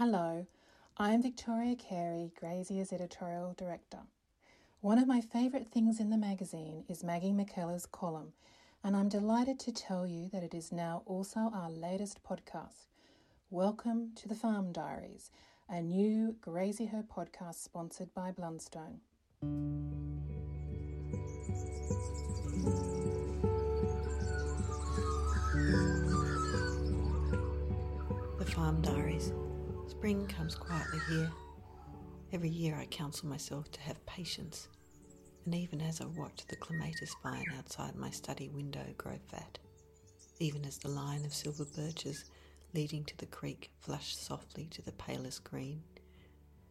Hello, I'm Victoria Carey, Graziher's editorial director. One of my favourite things in the magazine is Maggie MacKellar's column, and I'm delighted to tell you that it is now also our latest podcast. Welcome to the Farm Diaries, a new Graziher podcast sponsored by Blundstone. The Farm Diaries. Spring comes quietly here. Every year I counsel myself to have patience, and even as I watch the clematis vine outside my study window grow fat, even as the line of silver birches leading to the creek flush softly to the palest green,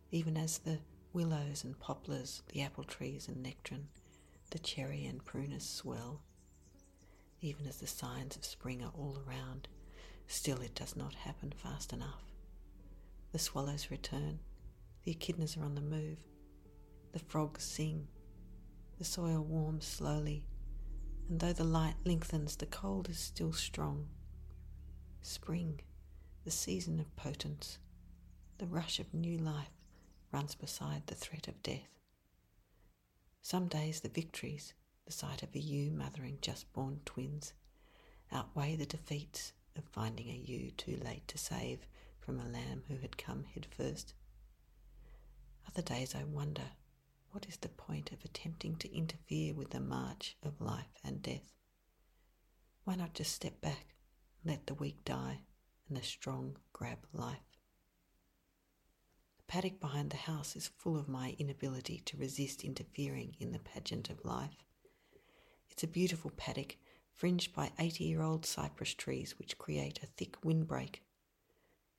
even as the willows and poplars, the apple trees and nectarine, the cherry and prunus swell, even as the signs of spring are all around, still it does not happen fast enough. The swallows return, the echidnas are on the move, the frogs sing, the soil warms slowly, and though the light lengthens, the cold is still strong. Spring, the season of potence, the rush of new life runs beside the threat of death. Some days the victories, the sight of a ewe mothering just born twins, outweigh the defeats of finding a ewe too late to save from a lamb who had come head first. Other days I wonder what is the point of attempting to interfere with the march of life and death? Why not just step back let the weak die and the strong grab life? The paddock behind the house is full of my inability to resist interfering in the pageant of life. It's a beautiful paddock fringed by 80 year old cypress trees which create a thick windbreak.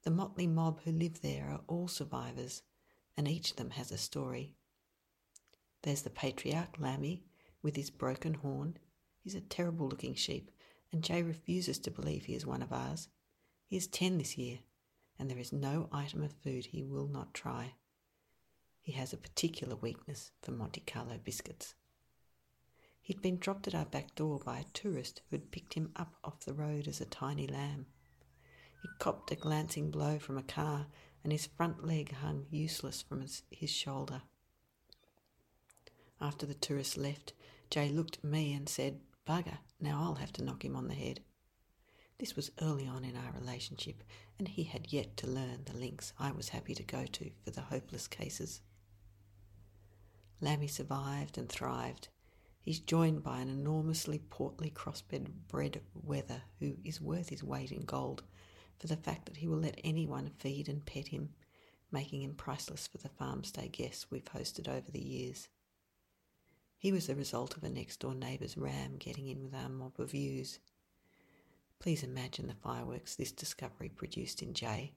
The motley mob who live there are all survivors, and each of them has a story. There's the patriarch Lammy with his broken horn. He's a terrible looking sheep, and Jay refuses to believe he is one of ours. He is ten this year, and there is no item of food he will not try. He has a particular weakness for Monte Carlo biscuits. He'd been dropped at our back door by a tourist who had picked him up off the road as a tiny lamb. He copped a glancing blow from a car, and his front leg hung useless from his, his shoulder. After the tourist left, Jay looked at me and said, Bugger, now I'll have to knock him on the head. This was early on in our relationship, and he had yet to learn the links I was happy to go to for the hopeless cases. Lammy survived and thrived. He's joined by an enormously portly crossbred bred wether who is worth his weight in gold for the fact that he will let anyone feed and pet him, making him priceless for the farmstay guests we've hosted over the years. He was the result of a next door neighbour's ram getting in with our mob of ewes. Please imagine the fireworks this discovery produced in Jay.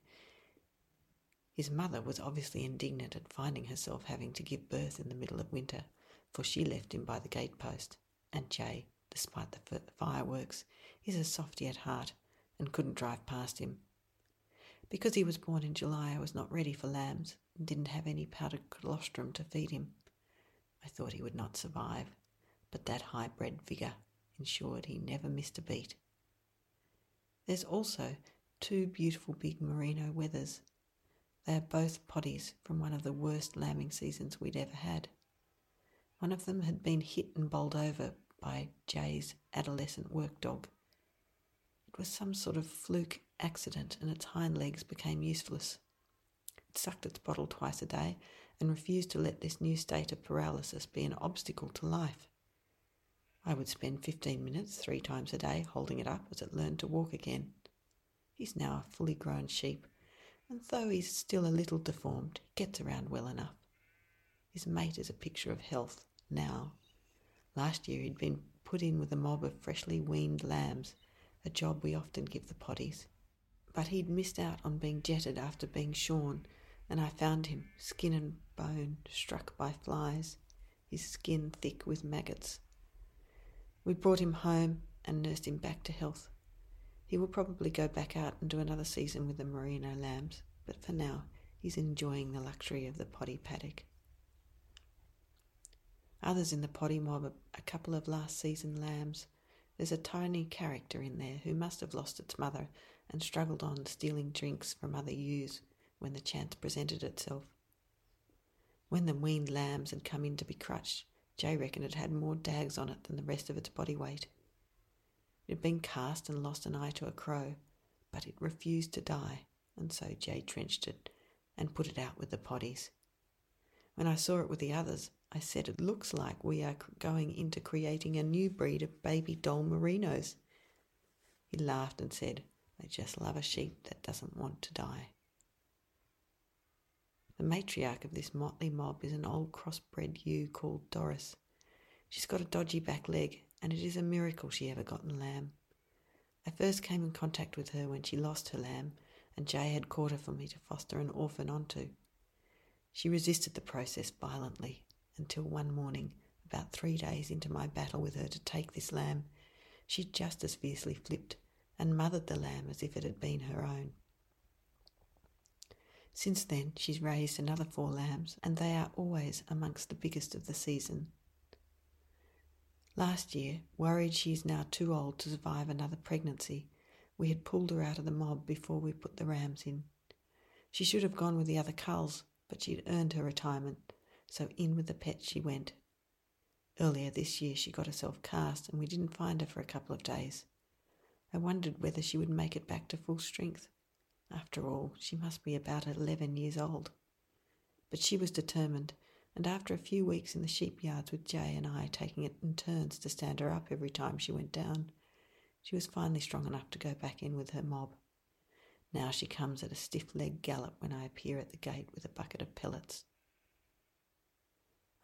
His mother was obviously indignant at finding herself having to give birth in the middle of winter, for she left him by the gatepost, and Jay, despite the fireworks, is a softy at heart and couldn't drive past him. Because he was born in July, I was not ready for lambs and didn't have any powdered colostrum to feed him. I thought he would not survive, but that hybrid vigour ensured he never missed a beat. There's also two beautiful big merino wethers. They are both poddies from one of the worst lambing seasons we'd ever had. One of them had been hit and bowled over by Jay's adolescent work dog. It was some sort of fluke accident and its hind legs became useless. It sucked its bottle twice a day and refused to let this new state of paralysis be an obstacle to life. I would spend 15 minutes three times a day holding it up as it learned to walk again. He's now a fully grown sheep, and though he's still a little deformed, he gets around well enough. His mate is a picture of health now. Last year he'd been put in with a mob of freshly weaned lambs, a job we often give the poddies. But he'd missed out on being jetted after being shorn and I found him, skin and bone, struck by flies, his skin thick with maggots. We brought him home and nursed him back to health. He will probably go back out and do another season with the merino lambs, but for now he's enjoying the luxury of the poddy paddock. Others in the poddy mob are a couple of last season lambs. There's a tiny character in there who must have lost its mother and struggled on stealing drinks from other ewes when the chance presented itself. When the weaned lambs had come in to be crutched, Jay reckoned it had more dags on it than the rest of its body weight. It had been cast and lost an eye to a crow, but it refused to die, and so Jay drenched it and put it out with the poddies. When I saw it with the others, I said it looks like we are going into creating a new breed of baby doll merinos. He laughed and said, I just love a sheep that doesn't want to die. The matriarch of this motley mob is an old crossbred ewe called Doris. She's got a dodgy back leg, and it is a miracle she ever got an lamb. I first came in contact with her when she lost her lamb, and Jay had caught her for me to foster an orphan onto. She resisted the process violently until one morning, about three days into my battle with her to take this lamb, she just as fiercely flipped and mothered the lamb as if it had been her own. Since then, she's raised another four lambs, and they are always amongst the biggest of the season. Last year, worried she is now too old to survive another pregnancy, we had pulled her out of the mob before we put the rams in. She should have gone with the other culls, but she'd earned her retirement, so in with the pet she went. Earlier this year, she got herself cast, and we didn't find her for a couple of days. I wondered whether she would make it back to full strength. After all, she must be about eleven years old. But she was determined, and after a few weeks in the sheep yards with Jay and I taking it in turns to stand her up every time she went down, she was finally strong enough to go back in with her mob. Now she comes at a stiff leg gallop when I appear at the gate with a bucket of pellets.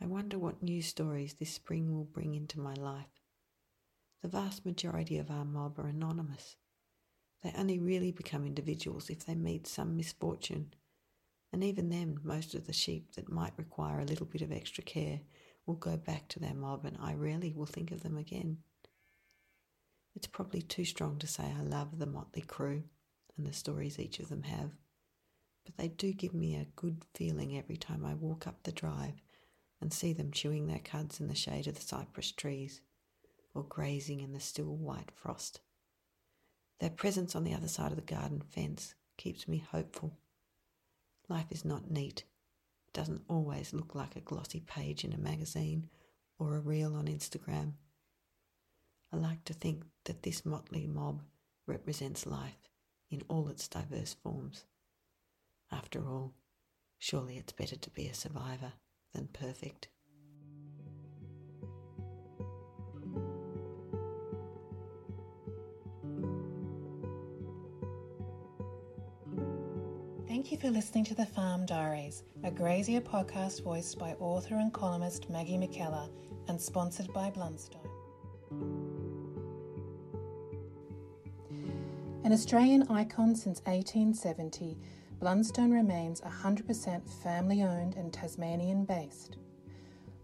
I wonder what new stories this spring will bring into my life. The vast majority of our mob are anonymous. They only really become individuals if they meet some misfortune. And even then, most of the sheep that might require a little bit of extra care will go back to their mob, and I rarely will think of them again. It's probably too strong to say I love the motley crew and the stories each of them have, but they do give me a good feeling every time I walk up the drive and see them chewing their cuds in the shade of the cypress trees or grazing in the still white frost. Their presence on the other side of the garden fence keeps me hopeful. Life is not neat. It doesn't always look like a glossy page in a magazine or a reel on Instagram. I like to think that this motley mob represents life in all its diverse forms. After all, surely it's better to be a survivor than perfect. Thank you for listening to The Farm Diaries, a Graziher podcast voiced by author and columnist Maggie MacKellar and sponsored by Blundstone. An Australian icon since 1870, Blundstone remains 100% family owned and Tasmanian based.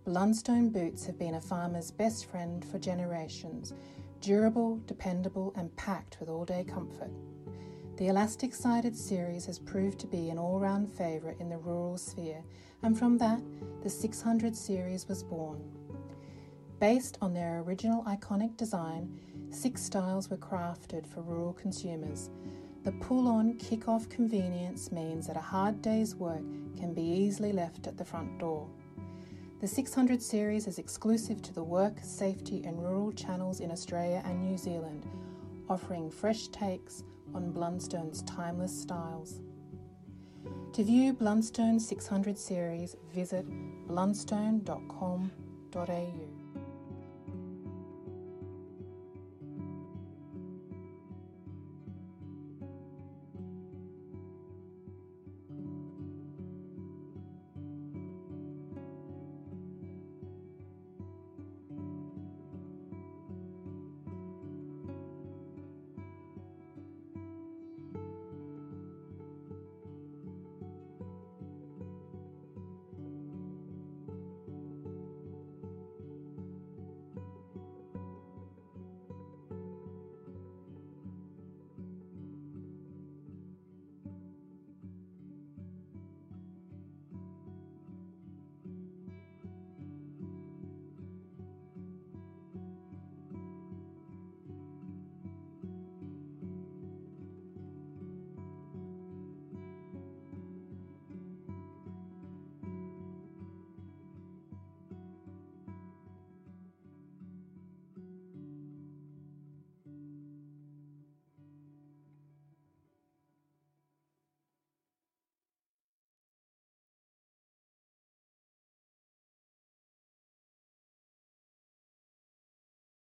Blundstone boots have been a farmer's best friend for generations, durable, dependable, and packed with all day comfort. The elastic sided series has proved to be an all round favourite in the rural sphere, and from that, the 600 series was born. Based on their original iconic design, six styles were crafted for rural consumers. The pull on, kick off convenience means that a hard day's work can be easily left at the front door. The 600 series is exclusive to the work, safety, and rural channels in Australia and New Zealand, offering fresh takes on Blundstone's timeless styles. To view Blundstone's 600 series, visit blundstone.com.au.